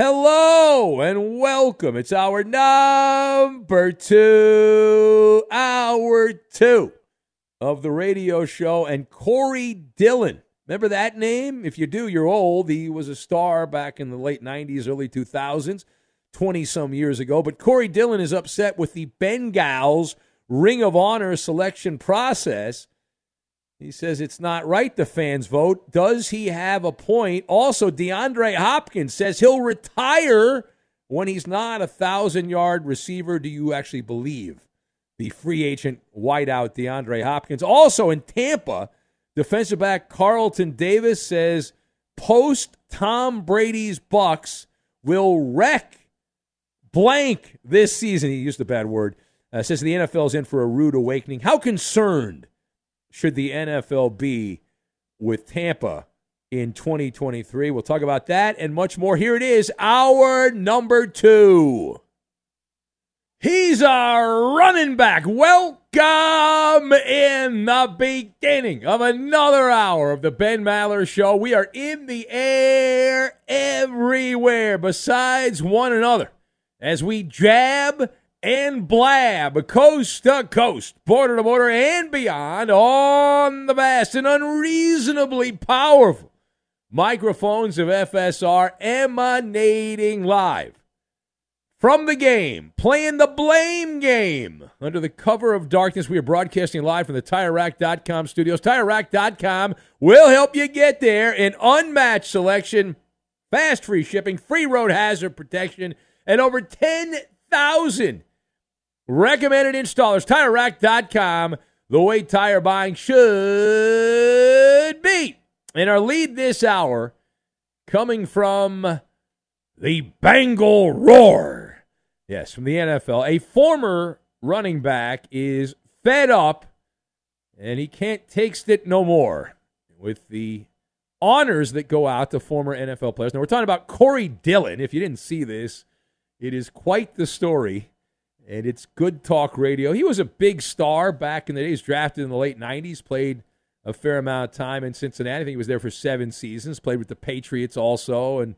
Hello and welcome. It's our number two, hour two of the radio show. And Corey Dillon, remember that name? If you do, you're old. He was a star back in the late 90s, early 2000s, 20 some years ago. But Corey Dillon is upset with the Bengals Ring of Honor selection process. He says it's not right the fans vote. Does he have a point? Also, DeAndre Hopkins says he'll retire when he's not a thousand yard receiver. Do you actually believe the free agent wideout DeAndre Hopkins? Also in Tampa, defensive back Carlton Davis says post Tom Brady's Bucks will wreck blank this season. He used a bad word. Uh, says the NFL is in for a rude awakening. How concerned should the NFL be with Tampa in 2023? We'll talk about that and much more. Here it is, our number two. He's our running back. Welcome in the beginning of another hour of the Ben Maller Show. We are in the air everywhere besides one another as we jab and blab coast to coast, border to border, and beyond on the vast and unreasonably powerful microphones of FSR emanating live from the game, playing the blame game. Under the cover of darkness, we are broadcasting live from the TireRack.com studios. TireRack.com will help you get there. An unmatched selection, fast free shipping, free road hazard protection, and over 10,000 recommended installers. TireRack.com, the way tire buying should be. And our lead this hour coming from the Bengal Roar. Yes, from the NFL. A former running back is fed up and he can't taste it no more with the honors that go out to former NFL players. Now, we're talking about Corey Dillon. If you didn't see this, it is quite the story, and it's good talk radio. He was a big star back in the days, drafted in the late 90s, played a fair amount of time in Cincinnati. I think he was there for seven seasons, played with the Patriots also, and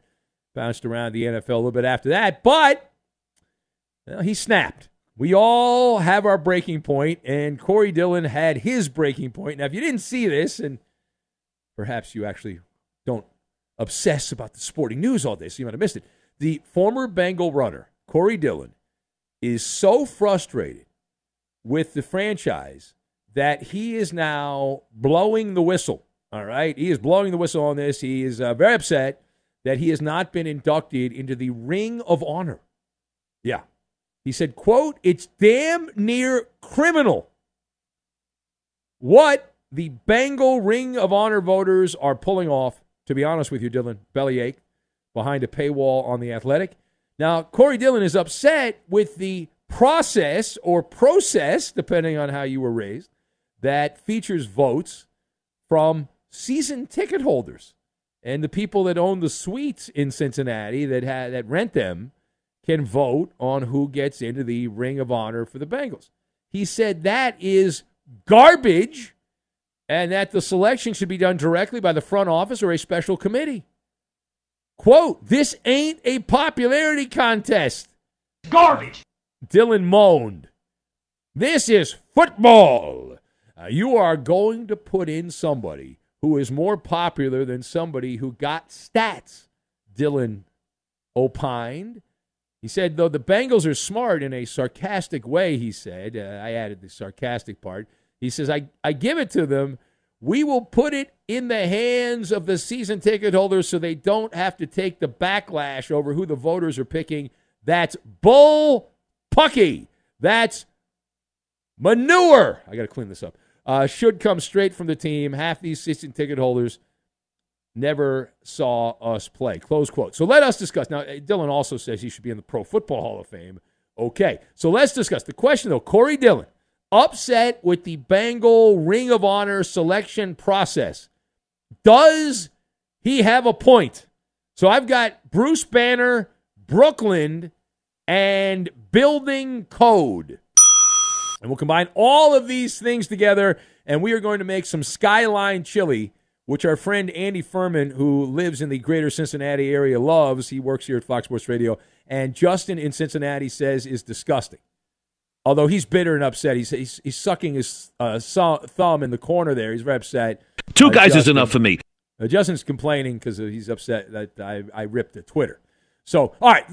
bounced around the NFL a little bit after that. But well, he snapped. We all have our breaking point, and Corey Dillon had his breaking point. Now, if you didn't see this, and perhaps you actually don't obsess about the sporting news all day, so you might have missed it. The former Bengal runner, Corey Dillon, is so frustrated with the franchise that he is now blowing the whistle. All right. He is blowing the whistle on this. He is uh, very upset that he has not been inducted into the Ring of Honor. Yeah. He said, quote, it's damn near criminal what the Bengal Ring of Honor voters are pulling off, to be honest with you, Dillon, bellyache behind a paywall on the athletic. Now, Corey Dillon is upset with the process or process, depending on how you were raised, that features votes from season ticket holders and the people that own the suites in Cincinnati that ha- that rent them can vote on who gets into the Ring of Honor for the Bengals. He said that is garbage and that the selection should be done directly by the front office or a special committee. Quote, this ain't a popularity contest. Garbage. Dillon moaned. This is football. Uh, you are going to put in somebody who is more popular than somebody who got stats, Dillon opined. He said, though the Bengals are smart in a sarcastic way, he said, uh, I added the sarcastic part. He says, I, I give it to them. We will put it in the hands of the season ticket holders so they don't have to take the backlash over who the voters are picking. That's bull pucky. That's manure. I got to clean this up. Uh, should come straight from the team. Half these season ticket holders never saw us play. Close quote. So let us discuss. Now, Dillon also says he should be in the Pro Football Hall of Fame. Okay. So let's discuss. The question, though, Corey Dillon, upset with the Bengal Ring of Honor selection process. Does he have a point? So I've got Bruce Banner, Brooklyn, and Building Code. And we'll combine all of these things together, and we are going to make some Skyline chili, which our friend Andy Furman, who lives in the greater Cincinnati area, loves. He works here at Fox Sports Radio. And Justin in Cincinnati says is disgusting. Although he's bitter and upset, he's he's, he's sucking his uh, thumb in the corner there. He's very upset. Two uh, guys Justin, is enough for me. Uh, Justin's complaining because he's upset that I, I ripped the Twitter. So, all right.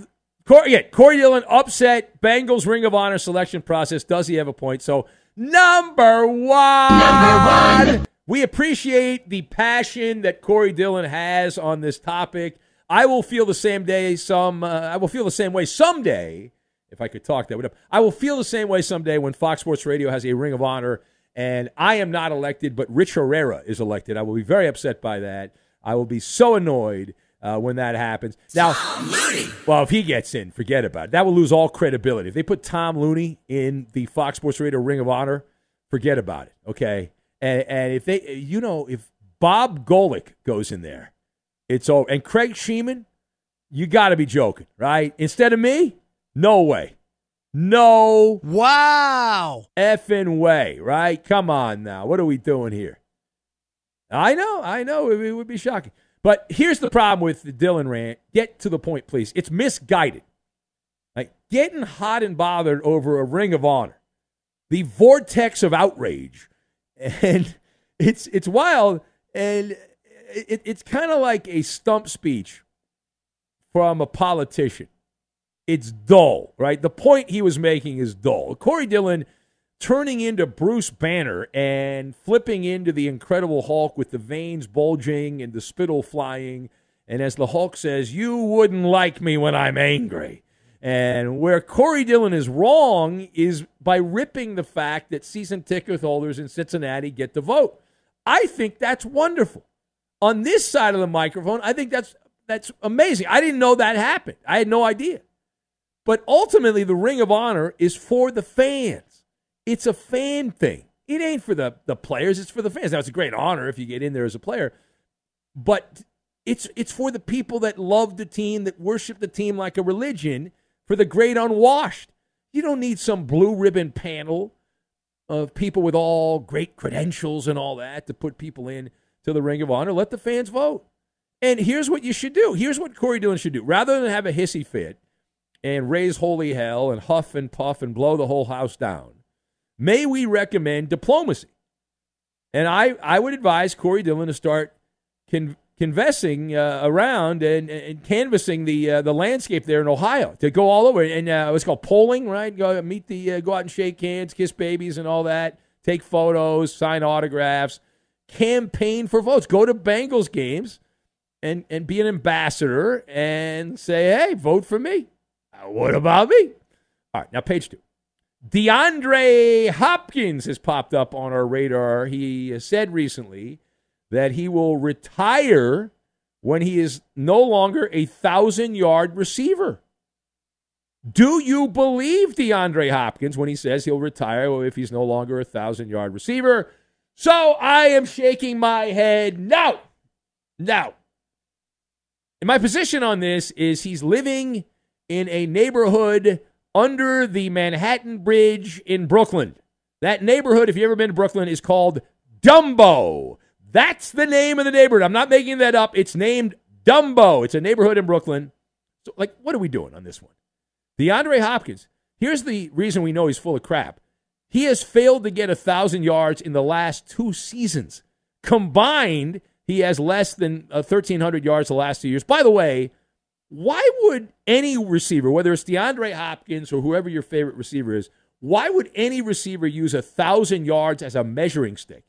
Corey, yeah, Corey Dillon upset Bengals Ring of Honor selection process. Does he have a point? So, number one. Number one. We appreciate the passion that Corey Dillon has on this topic. I will feel the same day. Some uh, I will feel the same way someday if I could talk that would. I will feel the same way someday when Fox Sports Radio has a Ring of Honor and I am not elected, but Rich Herrera is elected. I will be very upset by that. I will be so annoyed uh, when that happens. Now, well, if he gets in, forget about it. That will lose all credibility. If they put Tom Looney in the Fox Sports Radio Ring of Honor, forget about it. Okay, and, and if they, you know, if Bob Golic goes in there, it's over. And Craig Shemon, you got to be joking, right? Instead of me, no way. No. Wow. Effing way, right? Come on now. What are we doing here? I know, I know. It, would be shocking. But here's the problem with the Dillon rant. Get to the point, please. It's misguided. Like getting hot and bothered over a ring of honor. The vortex of outrage. And it's it's wild. And it, it's kind of like a stump speech from a politician it's dull, right? The point he was making is dull. Corey Dillon turning into Bruce Banner and flipping into the Incredible Hulk with the veins bulging and the spittle flying. And as the Hulk says, You wouldn't like me when I'm angry. And where Corey Dillon is wrong is by ripping the fact that season ticket holders in Cincinnati get to vote. I think that's wonderful. On this side of the microphone, I think that's that's amazing. I didn't know that happened. I had no idea. But ultimately, the Ring of Honor is for the fans. It's a fan thing. It ain't for the, the players, it's for the fans. Now, it's a great honor if you get in there as a player, but it's, it's for the people that love the team, that worship the team like a religion, for the great unwashed. You don't need some blue ribbon panel of people with all great credentials and all that to put people in to the Ring of Honor. Let the fans vote. And here's what you should do. Here's what Corey Dillon should do. Rather than have a hissy fit, and raise holy hell and huff and puff and blow the whole house down, may we recommend diplomacy? And I, I would advise Corey Dillon to start con- conversing uh, around and, and canvassing the uh, the landscape there in Ohio to go all over and uh, what's called polling, right? Go meet the uh, go out and shake hands, kiss babies, and all that. Take photos, sign autographs, campaign for votes. Go to Bengals games and and be an ambassador and say, hey, vote for me. What about me? All right, now page two. DeAndre Hopkins has popped up on our radar. He said recently that he will retire when he is no longer a thousand yard receiver. Do you believe DeAndre Hopkins when he says he'll retire if he's no longer a thousand yard receiver? So I am shaking my head no. No. And my position on this is he's living in a neighborhood under the Manhattan Bridge in Brooklyn. That neighborhood, if you've ever been to Brooklyn, is called Dumbo. That's the name of the neighborhood. I'm not making that up. It's named Dumbo. It's a neighborhood in Brooklyn. So, like, what are we doing on this one? DeAndre Hopkins, here's the reason we know he's full of crap. He has failed to get a 1,000 yards in the last two seasons. Combined, he has less than uh, 1,300 yards the last two years. By the way, why would any receiver, whether it's DeAndre Hopkins or whoever your favorite receiver is, why would any receiver use a 1,000 yards as a measuring stick?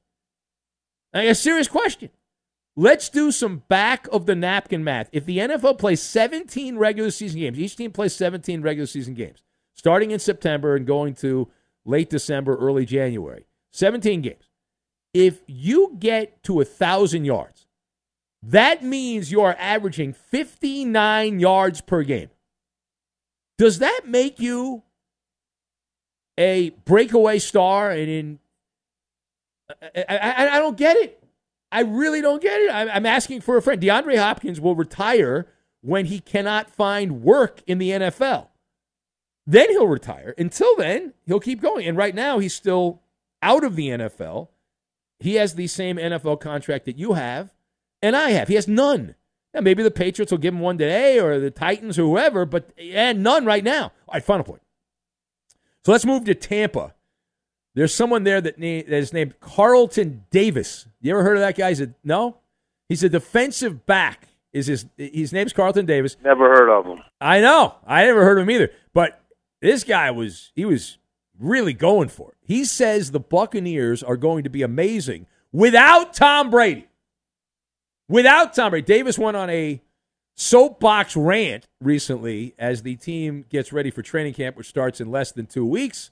a serious question. Let's do some back of the napkin math. If the NFL plays 17 regular season games, each team plays 17 regular season games, starting in September and going to late December, early January, 17 games. If you get to a 1,000 yards, that means you are averaging 59 yards per game. Does that make you a breakaway star and in I, I, I, don't get it. I really don't get it. I'm, I'm asking for a friend. DeAndre Hopkins will retire when he cannot find work in the NFL. Then he'll retire. Until then, he'll keep going. And right now, he's still out of the NFL. He has the same NFL contract that you have and I have. He has none. Now, maybe the Patriots will give him one today or the Titans or whoever, but and none right now. All right, final point. So let's move to Tampa. There's someone there that, na- that is named Carlton Davis. You ever heard of that guy? He's a, no? He's a defensive back. Is his his name's Carlton Davis. Never heard of him. I know. I never heard of him either. But this guy was he was really going for it. He says the Buccaneers are going to be amazing without Tom Brady. Without Tom Brady. Davis went on a soapbox rant recently as the team gets ready for training camp, which starts in less than two weeks.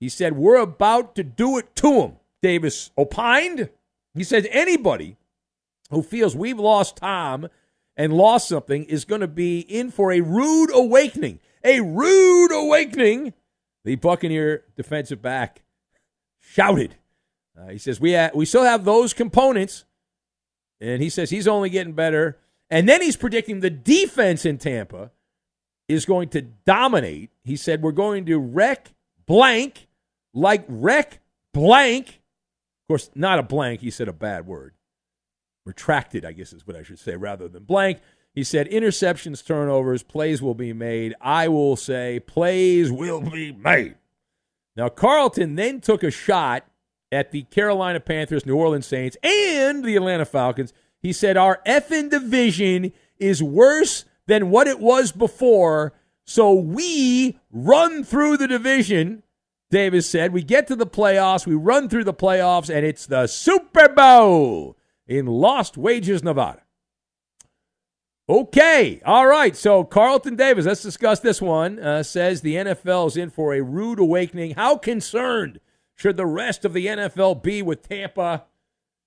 He said, We're about to do it to him, Davis opined. He said, Anybody who feels we've lost Tom and lost something is going to be in for a rude awakening. A rude awakening, the Buccaneer defensive back shouted. Uh, he says, we, ha- we still have those components. And he says he's only getting better. And then he's predicting the defense in Tampa is going to dominate. He said, We're going to wreck blank like wreck blank. Of course, not a blank. He said a bad word. Retracted, I guess is what I should say, rather than blank. He said interceptions, turnovers, plays will be made. I will say plays will be made. Now, Carlton then took a shot at the Carolina Panthers, New Orleans Saints, and the Atlanta Falcons. He said, Our effing division is worse than what it was before, so we run through the division Davis said. We get to the playoffs, we run through the playoffs, and it's the Super Bowl in Lost Wages, Nevada. Okay, all right. So Carlton Davis, let's discuss this one. Uh, says the NFL is in for a rude awakening. How concerned should the rest of the NFL be with Tampa?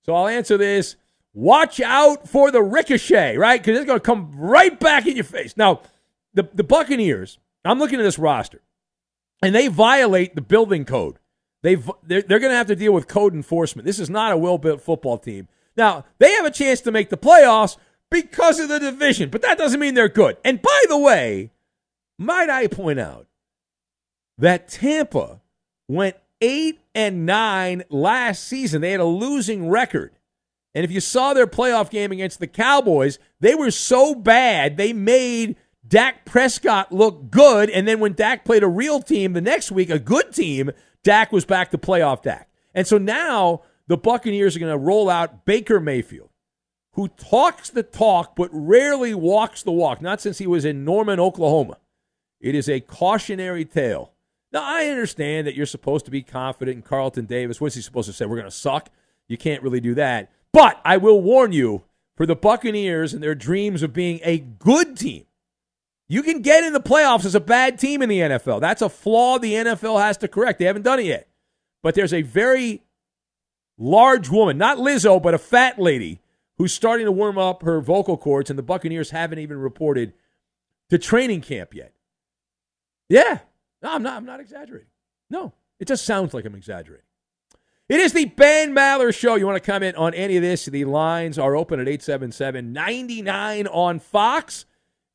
So I'll answer this. Watch out for the ricochet, right? Because it's going to come right back in your face. Now, the, the Buccaneers, I'm looking at this roster and they violate the building code. They they're, they're going to have to deal with code enforcement. This is not a well-built football team. Now they have a chance to make the playoffs because of the division, but that doesn't mean they're good. And by the way, might I point out that Tampa went eight and nine last season. They had a losing record. And if you saw their playoff game against the Cowboys, they were so bad they made Dak Prescott look good, and then when Dak played a real team the next week, a good team, Dak was back to playoff Dak. And so now the Buccaneers are going to roll out Baker Mayfield, who talks the talk but rarely walks the walk, not since he was in Norman, Oklahoma. It is a cautionary tale. Now, I understand that you're supposed to be confident in Carlton Davis. What's he supposed to say? We're going to suck? You can't really do that. But I will warn you for the Buccaneers and their dreams of being a good team. You can get in the playoffs as a bad team in the NFL. That's a flaw the NFL has to correct. They haven't done it yet. But there's a very large woman, not Lizzo, but a fat lady who's starting to warm up her vocal cords, and the Buccaneers haven't even reported to training camp yet. Yeah. No, I'm not I'm not exaggerating. No. It just sounds like I'm exaggerating. It is the Ben Maller Show. You want to comment on any of this? The lines are open at 877 99 on Fox.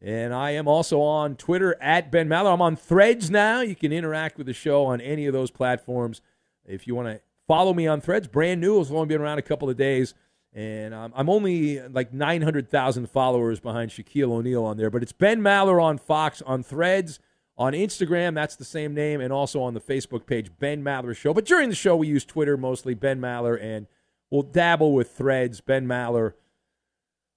And I am also on Twitter at Ben Maller. I'm on threads now. You can interact with the show on any of those platforms. If you want to follow me on threads, brand new. It's only been around a couple of days. And I'm only like 900,000 followers behind Shaquille O'Neal on there. But it's Ben Maller on Fox on threads. On Instagram, that's the same name, and also on the Facebook page, Ben Maller Show. But during the show, we use Twitter mostly, Ben Maller, and we'll dabble with threads, Ben Maller.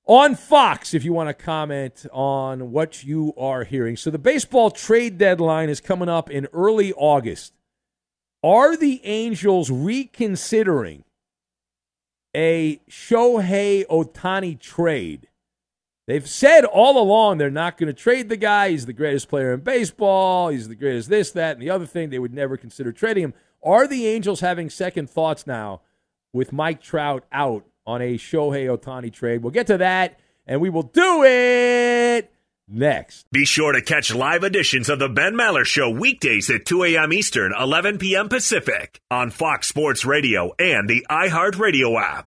On Fox, if you want to comment on what you are hearing. So the baseball trade deadline is coming up in early August. Are the Angels reconsidering a Shohei Ohtani trade? They've said all along they're not going to trade the guy. He's the greatest player in baseball. He's the greatest this, that, and the other thing. They would never consider trading him. Are the Angels having second thoughts now with Mike Trout out on a Shohei Ohtani trade? We'll get to that, and we will do it next. Be sure to catch live editions of the Ben Maller Show weekdays at 2 a.m. Eastern, 11 p.m. Pacific on Fox Sports Radio and the iHeartRadio app.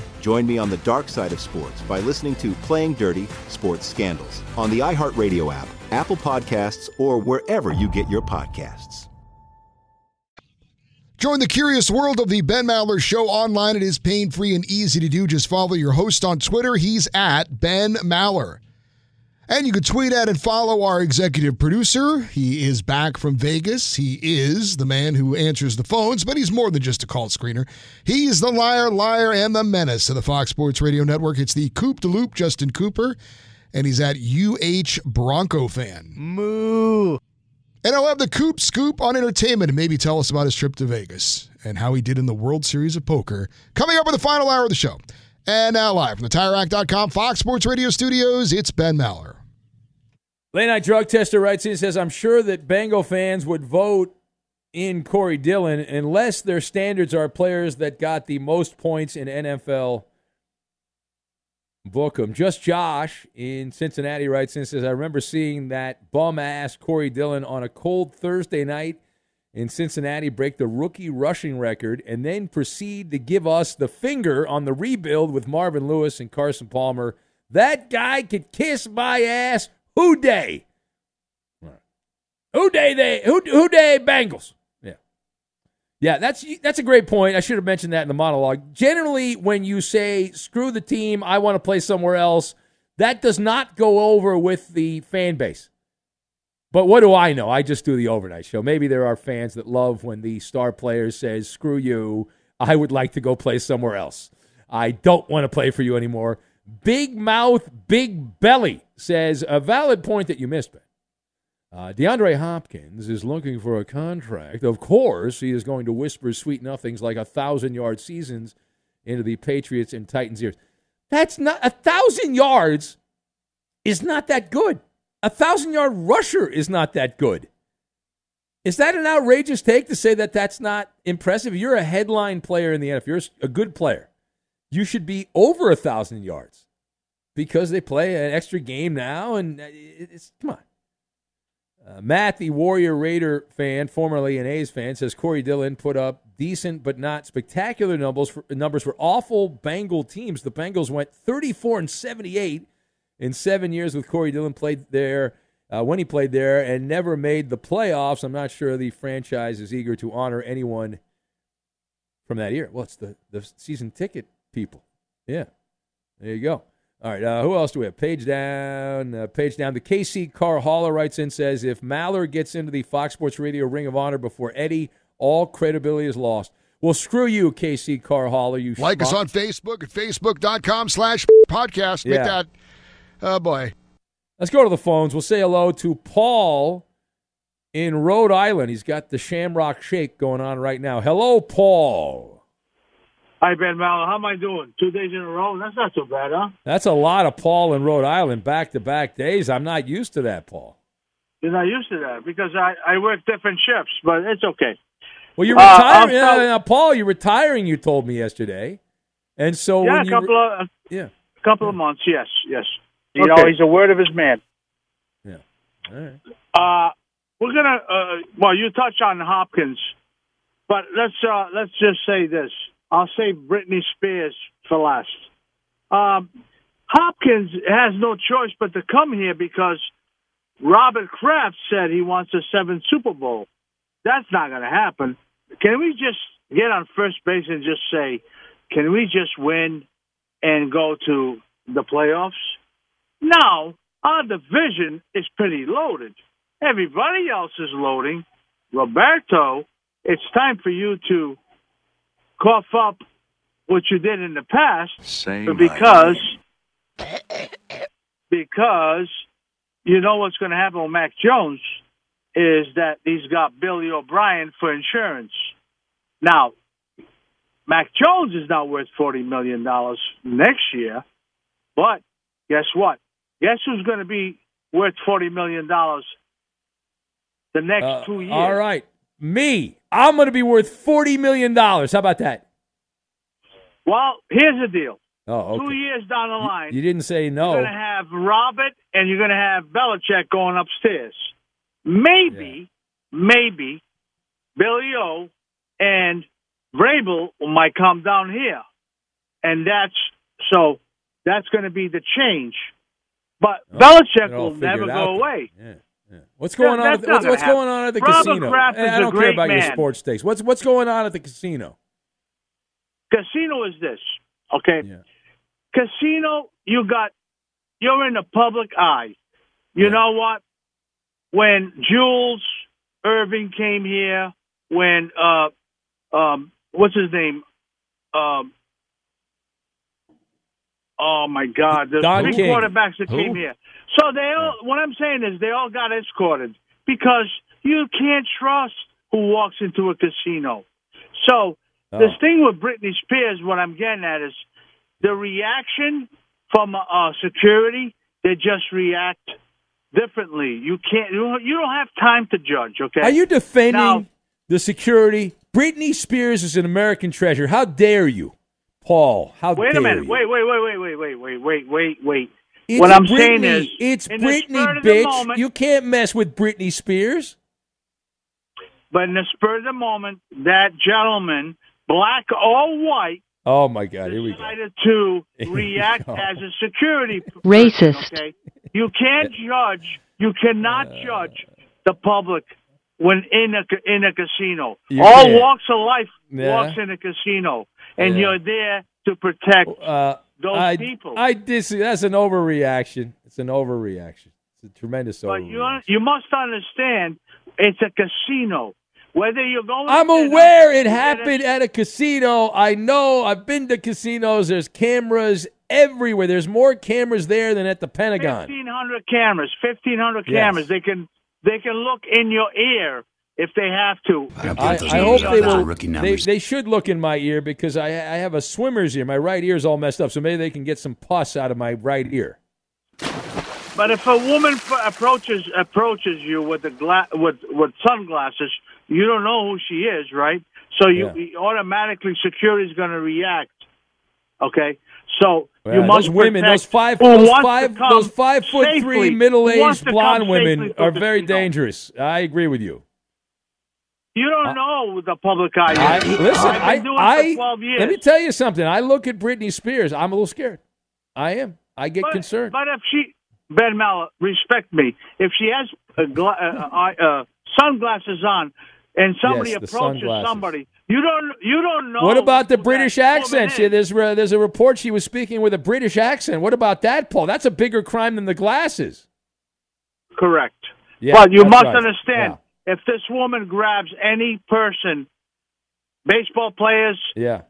Join me on the dark side of sports by listening to Playing Dirty Sports Scandals on the iHeartRadio app, Apple Podcasts, or wherever you get your podcasts. Join the curious world of the Ben Maller Show online. It is pain free and easy to do. Just follow your host on Twitter. He's at Ben Maller. And you can tweet at and follow our executive producer. He is back from Vegas. He is the man who answers the phones, but he's more than just a call screener. He's the liar, liar, and the menace of the Fox Sports Radio Network. It's the Coop de Loop, Justin Cooper, and he's at UH Bronco fan. Moo. And I'll have the Coop Scoop on entertainment and maybe tell us about his trip to Vegas and how he did in the World Series of Poker. Coming up in the final hour of the show. And now live from the TireRack.com Fox Sports Radio studios, it's Ben Maller. Late night drug tester writes in and says, I'm sure that Bengal fans would vote in Corey Dillon unless their standards are players that got the most points in NFL Book 'em. Just Josh in Cincinnati writes and says, I remember seeing that bum ass Corey Dillon on a cold Thursday night in Cincinnati break the rookie rushing record and then proceed to give us the finger on the rebuild with Marvin Lewis and Carson Palmer. That guy could kiss my ass. Who Dey? Who Dey they who who day Bengals? Yeah. Yeah, that's that's a great point. I should have mentioned that in the monologue. Generally, when you say screw the team, I want to play somewhere else, that does not go over with the fan base. But what do I know? I just do the overnight show. Maybe there are fans that love when the star player says, "Screw you, I would like to go play somewhere else. I don't want to play for you anymore." Big mouth, big belly says a valid point that you missed, Ben. Uh, DeAndre Hopkins is looking for a contract. Of course, he is going to whisper sweet nothings like a thousand yard seasons into the Patriots and Titans' ears. That's not a thousand yards is not that good. A thousand yard rusher is not that good. Is that an outrageous take to say that that's not impressive? You're a headline player in the NFL. You're a good player. You should be over a thousand yards because they play an extra game now, and it's come on. Uh, Matt, the Warrior Raider fan, formerly an A's fan, says Corey Dillon put up decent but not spectacular numbers for, numbers for awful Bengal teams. The Bengals went 34 and 78 in seven years with Corey Dillon played there uh, when he played there and never made the playoffs. I'm not sure the franchise is eager to honor anyone from that year. Well, it's the, the season ticket people. Yeah, there you go. All right, uh, who else do we have? Page down, uh, page down. The KC Car Hauler writes in says if Maller gets into the Fox Sports Radio Ring of Honor before Eddie, all credibility is lost. Well, screw you, KC Car Hauler. You like schmuck. us on Facebook at facebook.com slash podcast. Make Yeah. that, oh boy. Let's go to the phones. We'll say hello to Paul in Rhode Island. He's got the Shamrock Shake going on right now. Hello, Paul. Hi, Ben Mallow. How am I doing? Two days in a row? That's not so bad, huh? That's a lot of Paul in Rhode Island back to back days. I'm not used to that, Paul. You're not used to that because I, I work different shifts, but it's okay. Well, you're Uh, retiring. Uh, now, Paul, you're retiring, you told me yesterday. And so yeah, a couple of yeah. a couple of months. Yes, yes. You Okay. know, he's a word of his man. Yeah. All right. Uh, we're gonna. Uh, well, you touch on Hopkins, but let's uh, let's just say this. I'll say Britney Spears for last. Um, Hopkins has no choice but to come here because Robert Kraft said he wants a seventh Super Bowl. That's not going to happen. Can we just get on first base and just say, can we just win and go to the playoffs? Now, our division is pretty loaded. Everybody else is loading. Roberto, it's time for you to cough up what you did in the past Say because because you know what's going to happen with Mac Jones is that he's got Billy O'Brien for insurance. Now, Mac Jones is not worth forty million dollars next year, but guess what? Guess who's going to be worth forty million dollars the next Uh, two years? All right. Me. I'm going to be worth $40 million. How about that? Well, here's the deal. Oh, Two okay. years down the line, You didn't say no. You're going to have Robert and you're going to have Belichick going upstairs. Maybe, maybe Billy O and Vrabel might come down here. And that's so that's going to be the change. But Oh, Belichick will never go away. Yeah, yeah. What's going That- on? At the, what's what's going on at the Robert casino? Kraft is I a don't care about your sports stakes. What's what's going on at the casino? Casino is this, okay? Casino, you got, you're in the public eye. You know what? When Jules Irving came here, when uh, um, what's his name? Um, oh my God, the Don three King. quarterbacks that Who? came here. So they all. What I'm saying is they all got escorted because you can't trust who walks into a casino. So this Oh. thing with Britney Spears, what I'm getting at is the reaction from uh, security. They just react differently. You can't. You don't- you don't have time to judge. Okay. Are you defending Now- the security? Britney Spears is an American treasure. How dare you? Paul, how did you. Wait a minute. you? Wait, wait, wait, wait, wait, wait, wait, wait, wait, wait. It's what I'm Britney. saying is, it's in the Britney, spirit of the bitch. moment- you can't mess with Britney Spears. But in the spur of the moment, that gentleman, black or white, Oh my God, here we go. decided to react go. as a security person, Racist. Okay, you can't judge. You cannot Uh. judge the public when in a in a casino. All can't. walks of life Yeah. walks in a casino, and Yeah. you're there to protect Uh, those I, people. I dis- That's an overreaction. It's an overreaction. It's a tremendous but overreaction. you you must understand, it's a casino. Whether you're going, I'm aware it you get a- happened at a casino. I know. I've been to casinos. There's cameras everywhere. There's more cameras there than at the Pentagon. Fifteen hundred cameras. Fifteen hundred Yes. cameras. They can they can look in your ear if they have to. I, I hope they will. They, they should look in my ear because I, I have a swimmer's ear. My right ear is all messed up, so maybe they can get some pus out of my right ear. But if a woman f- approaches approaches you with the gla- with with sunglasses, you don't know who she is, right? So you Yeah. automatically security is going to react. Okay, so you must those women, those five, those five, those five foot safely, three middle aged blonde women are very casino. dangerous. I agree with you. You don't know the public eye. I, listen, I've I, been doing I, for twelve years. let me tell you something. I look at Britney Spears. I'm a little scared. I am. I get but, concerned. But if she, Ben Mallet, respect me. If she has uh, gla- uh, uh, uh, sunglasses on, and somebody Yes, approaches sunglasses. somebody, you don't you don't know. What about the British accent? See, there's uh, there's a report she was speaking with a British accent. What about that, Paul? That's a bigger crime than the glasses. Correct. Yeah, but you must right. understand, if this woman grabs any person, baseball players, Yeah.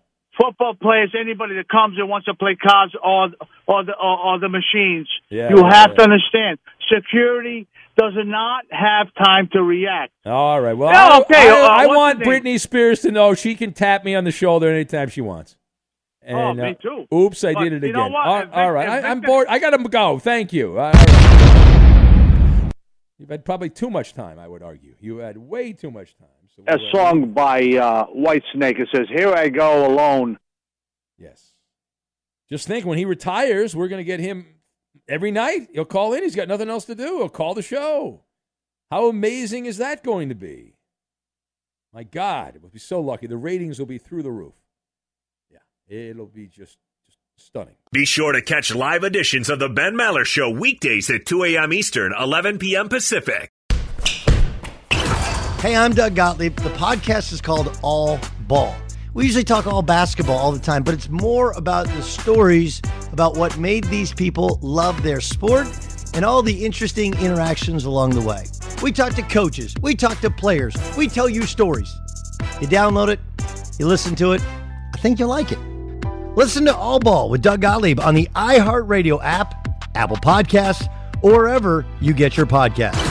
football players, anybody that comes and wants to play cards or or the or, or the machines, Yeah, you yeah, have yeah. to understand, security does not have time to react. All right. Well, I, okay, I, uh, I what's want the name? Britney Spears to know she can tap me on the shoulder anytime she wants. And, Oh, me uh, too. oops, I But did it again. All, all right. I, I'm bored. I got to go. Thank you. All right. You've had probably too much time, I would argue. You had way too much time. So a song by uh, White Snake. It says, "Here I go alone." Yes. Just think when he retires, we're going to get him every night. He'll call in. He's got nothing else to do. He'll call the show. How amazing is that going to be? My God, we'll be so lucky. The ratings will be through the roof. Yeah, it'll be just stunning. Be sure to catch live editions of the Ben Maller Show weekdays at 2 a.m. Eastern, 11 p.m. Pacific. Hey, I'm Doug Gottlieb. The podcast is called All Ball. We usually talk all basketball all the time, but it's more about the stories about what made these people love their sport and all the interesting interactions along the way. We talk to coaches, we talk to players, we tell you stories. You download it, you listen to it, I think you'll like it. Listen to All Ball with Doug Gottlieb on the iHeartRadio app, Apple Podcasts, or wherever you get your podcasts.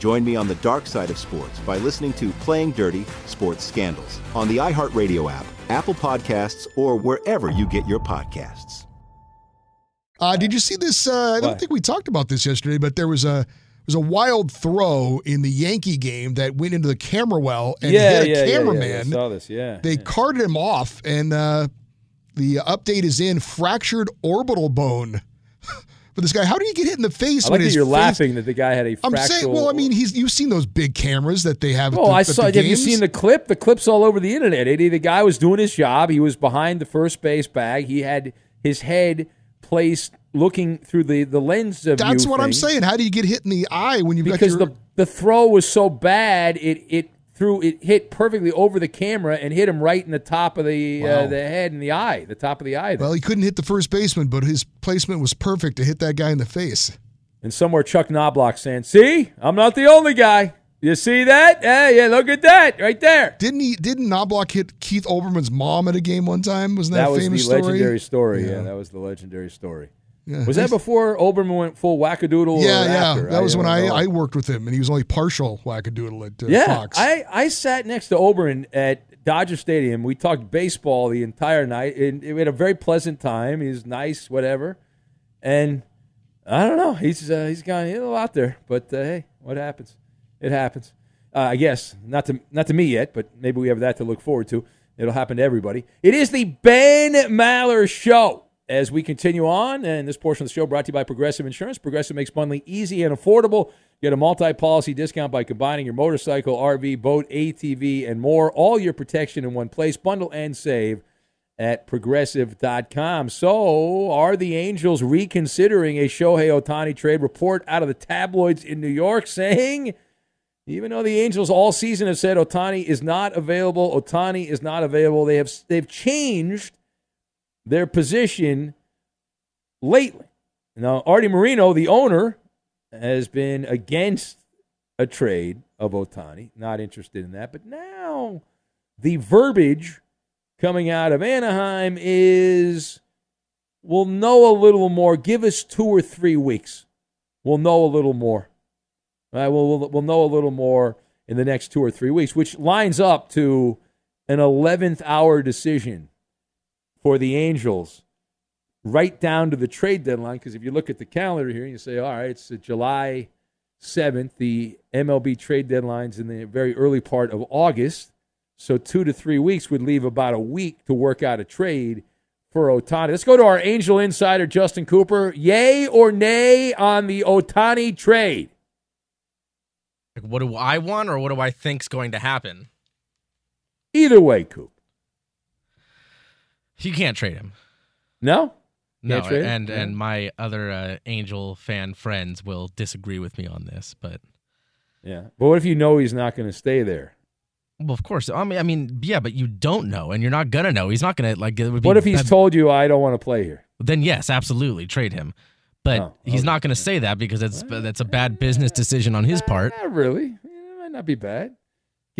Join me on the dark side of sports by listening to Playing Dirty Sports Scandals on the iHeartRadio app, Apple Podcasts, or wherever you get your podcasts. Uh, did you see this? Uh, I don't think we talked about this yesterday, but there was a was a wild throw in the Yankee game that went into the camera well and yeah, hit a yeah, yeah, yeah, cameraman. I saw this. Yeah. They carted him off, and uh, the update is in fractured orbital bone for this guy. How did he get hit in the face? I like when you're face... laughing that the guy had a. I'm fractal. saying, well, I mean, he's you've seen those big cameras that they have. Oh, the- I saw. Have you seen the clip? The clip's all over the internet. Eddie, the guy was doing his job. He was behind the first base bag. He had his head placed looking through the the lens of That's what I'm saying. How do you get hit in the eye when you've because got your the the throw was so bad it it threw it hit perfectly over the camera and hit him right in the top of the uh, the head and the eye, the top of the eye. there. well, he couldn't hit the first baseman, but his placement was perfect to hit that guy in the face. And somewhere Chuck Knobloch saying, "See, I'm not the only guy. You see that? Hey, yeah, look at that right there." Didn't he? Didn't Knobloch hit Keith Olbermann's mom at a game one time? Wasn't that, That was the famous story? legendary story. Yeah. Yeah. that was the legendary story. Yeah. Was that before Olbermann went full wackadoodle? Yeah, yeah. after? That was when I. I worked with him, and he was only partial wackadoodle at uh, yeah, Fox. I, I sat next to Olbermann at Dodger Stadium. We talked baseball the entire night, and we had a very pleasant time. He was nice, whatever. And I don't know. He's uh, he's gone a little out there, but uh, hey, what happens? It happens. Uh, I guess not to not to me yet, but maybe we have that to look forward to. It'll happen to everybody. It is the Ben Maller Show. As we continue on, and this portion of the show brought to you by Progressive Insurance. Progressive makes bundling easy and affordable. Get a multi-policy discount by combining your motorcycle, RV, boat, ATV, and more. All your protection in one place. Bundle and save at progressive.com. So, are the Angels reconsidering a Shohei Ohtani trade report out of the tabloids in New York saying, even though the Angels all season have said Ohtani is not available, Ohtani is not available, they have they've changed their position lately. Now, Arte Moreno, the owner, has been against a trade of Ohtani, not interested in that. But now the verbiage coming out of Anaheim is we'll know a little more. Give us two or three weeks. We'll know a little more. Right, we'll, we'll, we'll know a little more in the next two or three weeks, which lines up to an 11th hour decision for the Angels right down to the trade deadline. Because if you look at the calendar here and you say, all right, it's uh, July 7th, the MLB trade deadline's in the very early part of August. So two to three weeks would leave about a week to work out a trade for Ohtani. Let's go to our Angel insider, Justin Cooper. Yay or nay on the Ohtani trade? Like, what do I want, or what do I think's going to happen? Either way, Coop. You can't trade him. No? No, Can't and and my other uh, Angel fan friends will disagree with me on this, but Yeah. But what if you know he's not going to stay there? well, of course. I mean, I mean, yeah, but you don't know, and you're not gonna know. He's not gonna like. It would be What if he's told you, I don't want to play here? Then yes, absolutely trade him. But Oh, he's not going to say that because it's that's a bad business decision on his part. Not really. It might not be bad.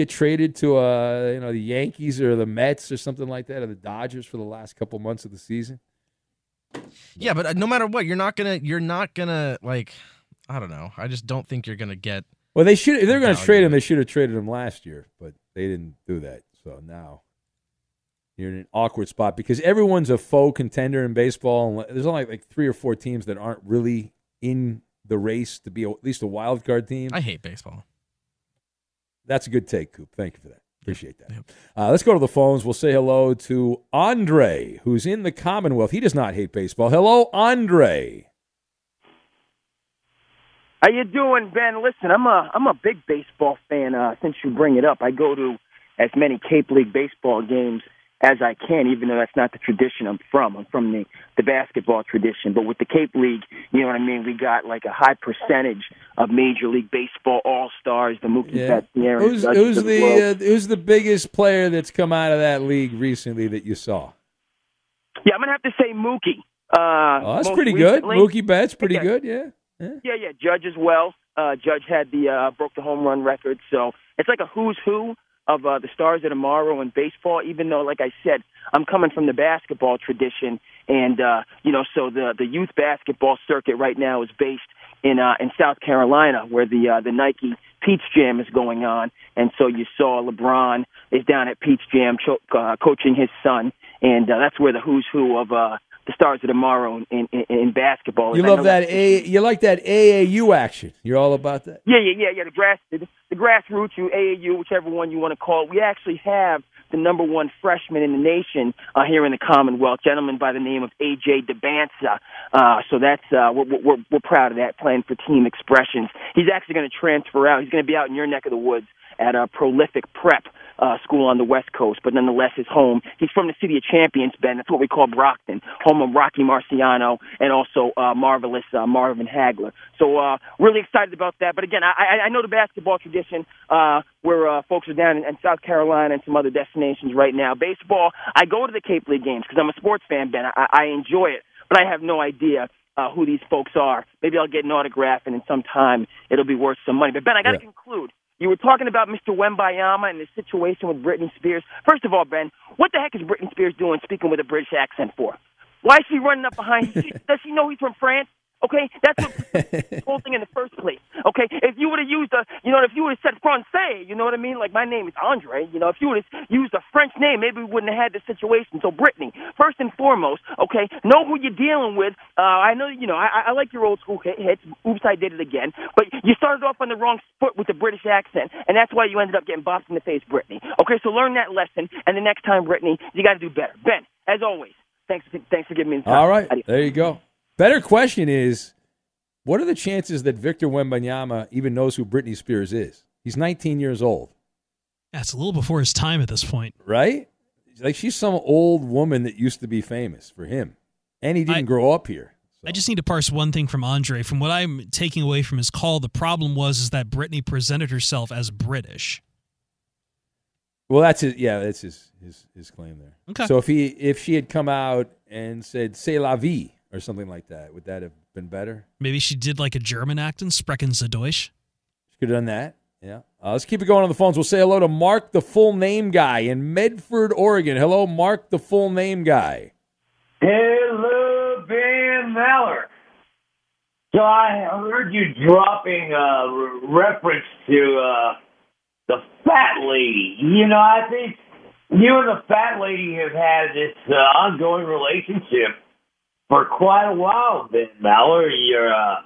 Get traded to uh, you know the Yankees or the Mets or something like that, or the Dodgers for the last couple months of the season. Yeah, but uh, no matter what, you're not gonna you're not gonna like. I don't know. I just don't think you're gonna get. Well, they should. If they're going to trade him, they should have traded him last year, but they didn't do that. So now you're in an awkward spot because everyone's a faux contender in baseball. And there's only like three or four teams that aren't really in the race to be at least a wild card team. I hate baseball. That's a good take, Coop. Thank you for that. Appreciate that. Uh, let's go to the phones. We'll say hello to Andre, who's in the Commonwealth. He does not hate baseball. Hello, Andre. How you doing, Ben? Listen, I'm a I'm a big baseball fan. Uh, since you bring it up, I go to as many Cape League baseball games as I can, even though that's not the tradition I'm from. I'm from the the basketball tradition, but with the Cape League, you know what I mean. We got like a high percentage of Major League Baseball All Stars, the Mookie Yeah. Betts, the Aaron Who's, who's the the uh, who's the biggest player that's come out of that league recently that you saw? Yeah, I'm gonna have to say Mookie. Uh, Oh, that's pretty good. recently. Mookie Betts, pretty Yeah. good. Yeah. Yeah, yeah. Judge as well. Uh, Judge had the uh, broke the home run record, so it's like a who's who of uh, the stars of tomorrow in baseball. Even though, like I said, I'm coming from the basketball tradition, and uh, you know, so the the youth basketball circuit right now is based in uh, in South Carolina, where the uh, the Nike Peach Jam is going on, and so you saw LeBron is down at Peach Jam cho- uh, coaching his son, and uh, that's where the who's who of uh, the stars of tomorrow in in, in basketball. You love that A. You like that AAU action. You're all about that. Yeah, yeah, yeah, yeah. The grass, the, the grassroots, you AAU, whichever one you want to call it. We actually have the number one freshman in the nation uh, here in the Commonwealth, gentleman by the name of AJ Dybantsa. Uh, so that's uh, we're, we're we're proud of that. Playing for Team Expressions. He's actually going to transfer out. He's going to be out in your neck of the woods at a prolific prep uh, school on the West Coast, but nonetheless his home. He's from the city of champions, Ben. That's what we call Brockton, home of Rocky Marciano and also uh, marvelous uh, Marvin Hagler. So uh, really excited about that. But again, I, I I know the basketball tradition uh, where uh, folks are down in, in South Carolina and some other destinations right now. Baseball, I go to the Cape League games because I'm a sports fan, Ben. I, I enjoy it, but I have no idea. Uh, who these folks are. Maybe I'll get an autograph, and in some time it'll be worth some money. But Ben, I got to Yeah. conclude. You were talking about Mr. Wembanyama and the situation with Britney Spears. First of all, Ben, what the heck is Britney Spears doing speaking with a British accent for? Why is she running up behind you? Does she know he's from France? Okay, that's what the whole thing in the first place. Okay, if you would have used a, you know, if you would have said Francais, you know what I mean? Like my name is Andre. You know, if you would have used a French name, maybe we wouldn't have had this situation. So Britney, first and foremost, okay, know who you're dealing with. Uh, I know, you know, I, I like your old school hit, hits. Oops, I did it again. But you started off on the wrong foot with the British accent, and that's why you ended up getting bopped in the face, Britney. Okay, so learn that lesson, and the next time, Britney, you got to do better. Ben, as always, thanks, thanks for giving me the time. All right, Adios. there you go. Better question is, what are the chances that Victor Wembanyama even knows who Britney Spears is? He's 19 years old, it's a little before his time at this point. right? Like she's some old woman that used to be famous for him, and he didn't grow up here. I just need to parse one thing from Andre. From what I'm taking away from his call, the problem was is that Britney presented herself as British. Well, that's his. Yeah, that's his his his claim there. Okay. So if he if she had come out and said "C'est la vie" or something like that, would that have been better? Maybe she did like a German accent, Sprechen Sie Deutsch. She could have done that. Yeah. Uh, let's keep it going on the phones. We'll say hello to Mark, the full name guy in Medford, Oregon. Hello, Mark, the full name guy. Hello, Ben Maller. So I heard you dropping a re- reference to uh, the fat lady. You know, I think you and the fat lady have had this uh, ongoing relationship for quite a while, Ben Maller. Your uh,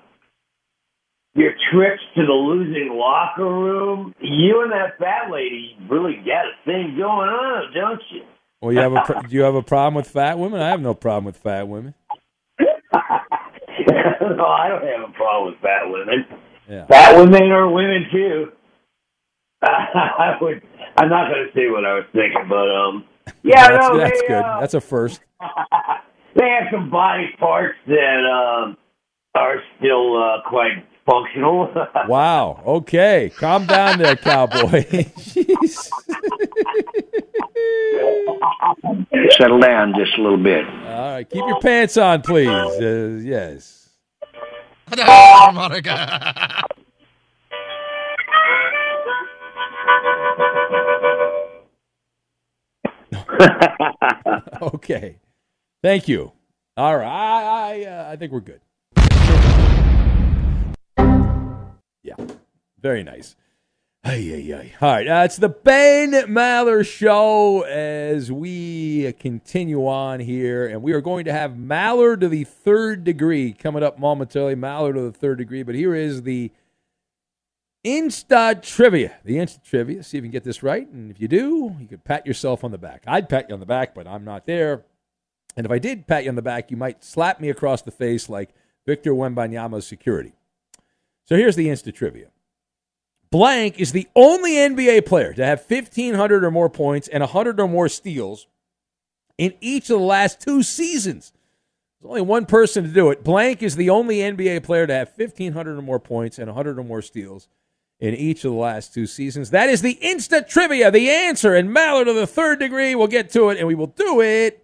your trips to the losing locker room. You and that fat lady really got a thing going on, don't you? Well, you have a pro- do you have a problem with fat women? I have no problem with fat women. no, I don't have a problem with fat women. Yeah. Fat women are women too. I would. I'm not going to say what I was thinking, but um, yeah, that's, no, that's they, good. uh, That's a first. they have some body parts that um are still uh, quite functional. Wow. Okay, calm down there, cowboy. Jeez. Settle down just a little bit. All right, keep your pants on, please. Uh, yes. Harmonica. okay. Thank you. All right. I I, uh, I think we're good. Yeah. Very nice. Ay, ay, ay. All right. Uh, it's the Ben Maller Show as we continue on here. And we are going to have Maller to the third degree coming up momentarily. Maller to the third degree. But here is the Insta trivia. The Insta trivia. See if you can get this right. And if you do, you could pat yourself on the back. I'd pat you on the back, but I'm not there. And if I did pat you on the back, you might slap me across the face like Victor Wembanyama's security. So here's the Insta trivia. Blank is the only NBA player to have 1,500 or more points and 100 or more steals in each of the last two seasons. There's only one person to do it. Blank is the only NBA player to have 1,500 or more points and 100 or more steals in each of the last two seasons. That is the Insta trivia, the answer. And Mallard of the third degree, we'll get to it, and we will do it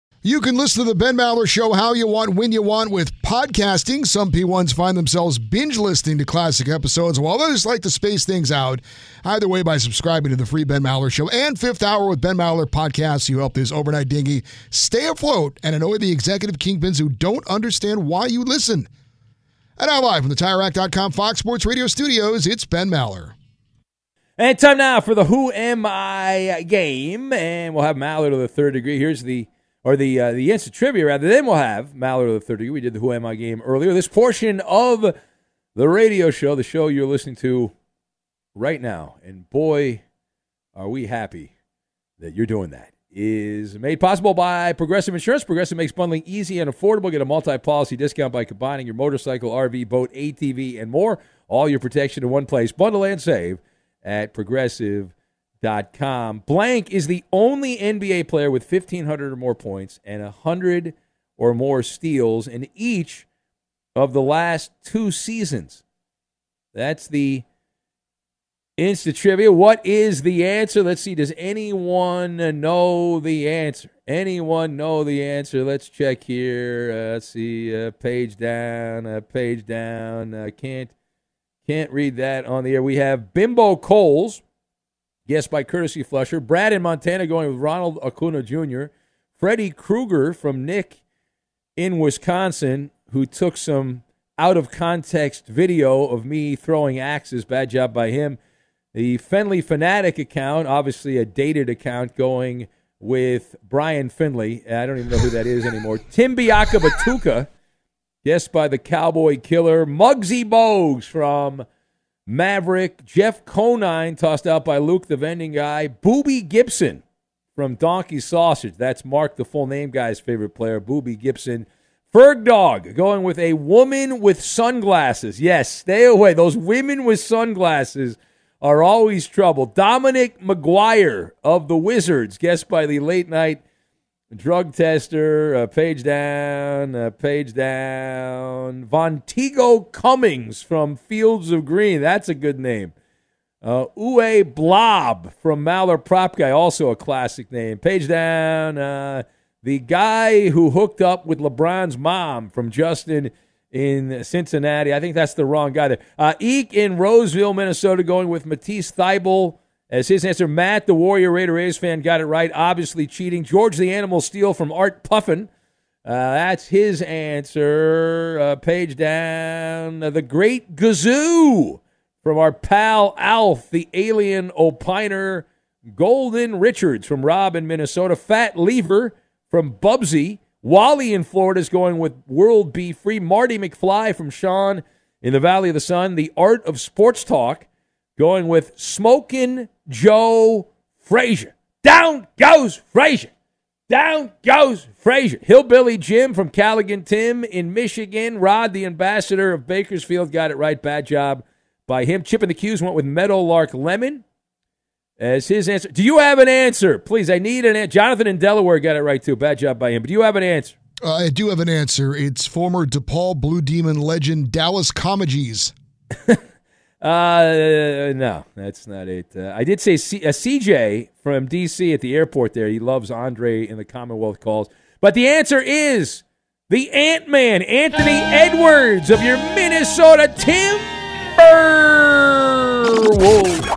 You can listen to the Ben Maller Show how you want, when you want with podcasting. Some P1s find themselves binge listening to classic episodes, while others like to space things out. Either way, by subscribing to the free Ben Maller Show and Fifth Hour with Ben Maller podcasts, you help this overnight dinghy stay afloat and annoy the executive kingpins who don't understand why you listen. And now, live from the TireRack.com Fox Sports Radio studios, it's Ben Maller. And time now for the Who Am I game, and we'll have Maller to the third degree. Here's the or the uh, the instant trivia rather. Then we'll have Maller of the degree. We did the Who Am I game earlier. This portion of the radio show, the show you're listening to right now, and boy, are we happy that you're doing that. Is made possible by Progressive Insurance. Progressive makes bundling easy and affordable. Get a multi-policy discount by combining your motorcycle, RV, boat, ATV, and more. All your protection in one place. Bundle and save at progressive.com. Blank is the only NBA player with 1,500 or more points and 100 or more steals in each of the last two seasons. That's the Insta trivia. What is the answer? Let's see. Does anyone know the answer? Anyone know the answer? Let's check here. Uh, let's see. Uh, page down. Uh, page down. Can't can't read that on the air. We have Bimbo Coles, guessed by Courtesy Flusher. Brad in Montana going with Ronald Acuna Jr. Freddie Krueger from Nick in Wisconsin, who took some out of context video of me throwing axes. Bad job by him. The Finley Fanatic account, obviously a dated account, going with Brian Finley. I don't even know who that is anymore. Tim Biaka Batuka, guessed by the Cowboy Killer. Muggsy Bogues from Maverick. Jeff Conine, tossed out by Luke the vending guy. Booby Gibson from Donkey Sausage. That's Mark, the full name guy's favorite player. Booby Gibson. Ferg Dog going with a woman with sunglasses. Yes, stay away. Those women with sunglasses are always trouble. Dominic McGuire of the Wizards, guessed by the late night drug tester. Uh, page down, uh, page down. Vonteego Cummings from Fields of Green. That's a good name. Uh, Uwe Blab from Maller Prop Guy, also a classic name. Page down. Uh, the guy who hooked up with LeBron's mom from Justin in Cincinnati. I think that's the wrong guy there. Uh, Eek in Roseville, Minnesota, going with Matisse Thybulle as his answer. Matt, the Warrior Raider A's fan, got it right. Obviously cheating. George the Animal Steele from Art Puffin. Uh, that's his answer. Uh, page down. Uh, the Great Gazoo from our pal Alf, the alien opiner. Golden Richards from Rob in Minnesota. Fat Lever from Bubsy. Wally in Florida is going with World B. Free. Marty McFly from Sean in the Valley of the Sun. The Art of Sports Talk going with Smokin' Joe Frazier. Down goes Frazier. Down goes Frazier. Hillbilly Jim from Callaghan Tim in Michigan. Rod, the ambassador of Bakersfield, got it right. Bad job by him. Chip and the Q's went with Meadowlark Lemon as his answer. Do you have an answer? Please, I need an answer. Jonathan in Delaware got it right too. Bad job by him. But do you have an answer? Uh, I do have an answer. It's former DePaul Blue Demon legend Dallas Comegys. Uh, no, that's not it. Uh, I did say C- a CJ from DC at the airport there. He loves Andre in the Commonwealth calls. But the answer is the Ant Man, Anthony Edwards of your Minnesota Timberwolves.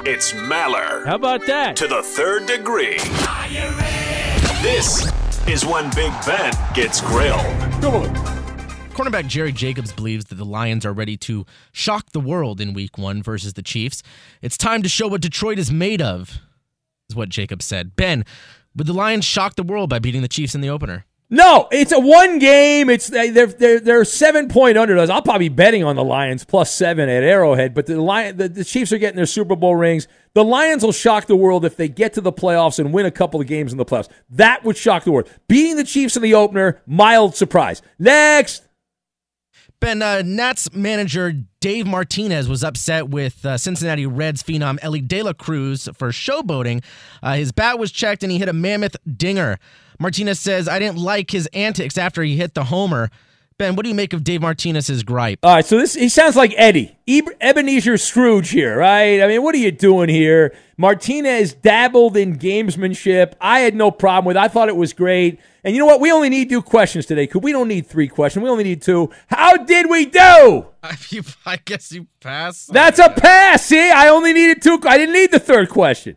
It's Maller. How about that? To the third degree. This is when Big Ben gets grilled. Cornerback Jerry Jacobs believes that the Lions are ready to shock the world in week one versus the Chiefs. It's time to show what Detroit is made of, is what Jacobs said. Ben, would the Lions shock the world by beating the Chiefs in the opener? No, it's a one game. It's they're they're, they're seven point underdogs. I'll probably be betting on the Lions plus seven at Arrowhead, but the Lion the, the Chiefs are getting their Super Bowl rings. The Lions will shock the world if they get to the playoffs and win a couple of games in the playoffs. That would shock the world. Beating the Chiefs in the opener, mild surprise. Next. Ben, uh, Nats manager Dave Martinez was upset with uh, Cincinnati Reds phenom Elly De La Cruz for showboating. Uh, his bat was checked and he hit a mammoth dinger. Martinez says, I didn't like his antics after he hit the homer. Ben, what do you make of Dave Martinez's gripe? All right, so this he sounds like Eddie, Eb- Ebenezer Scrooge here, right? I mean, what are you doing here? Martinez dabbled in gamesmanship. I had no problem with. it. I thought it was great. And you know what? We only need two questions today because we don't need three questions. We only need two. How did we do? I, you, I guess you pass. That's a pass. See, I only needed two. I didn't need the third question.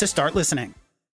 to start listening.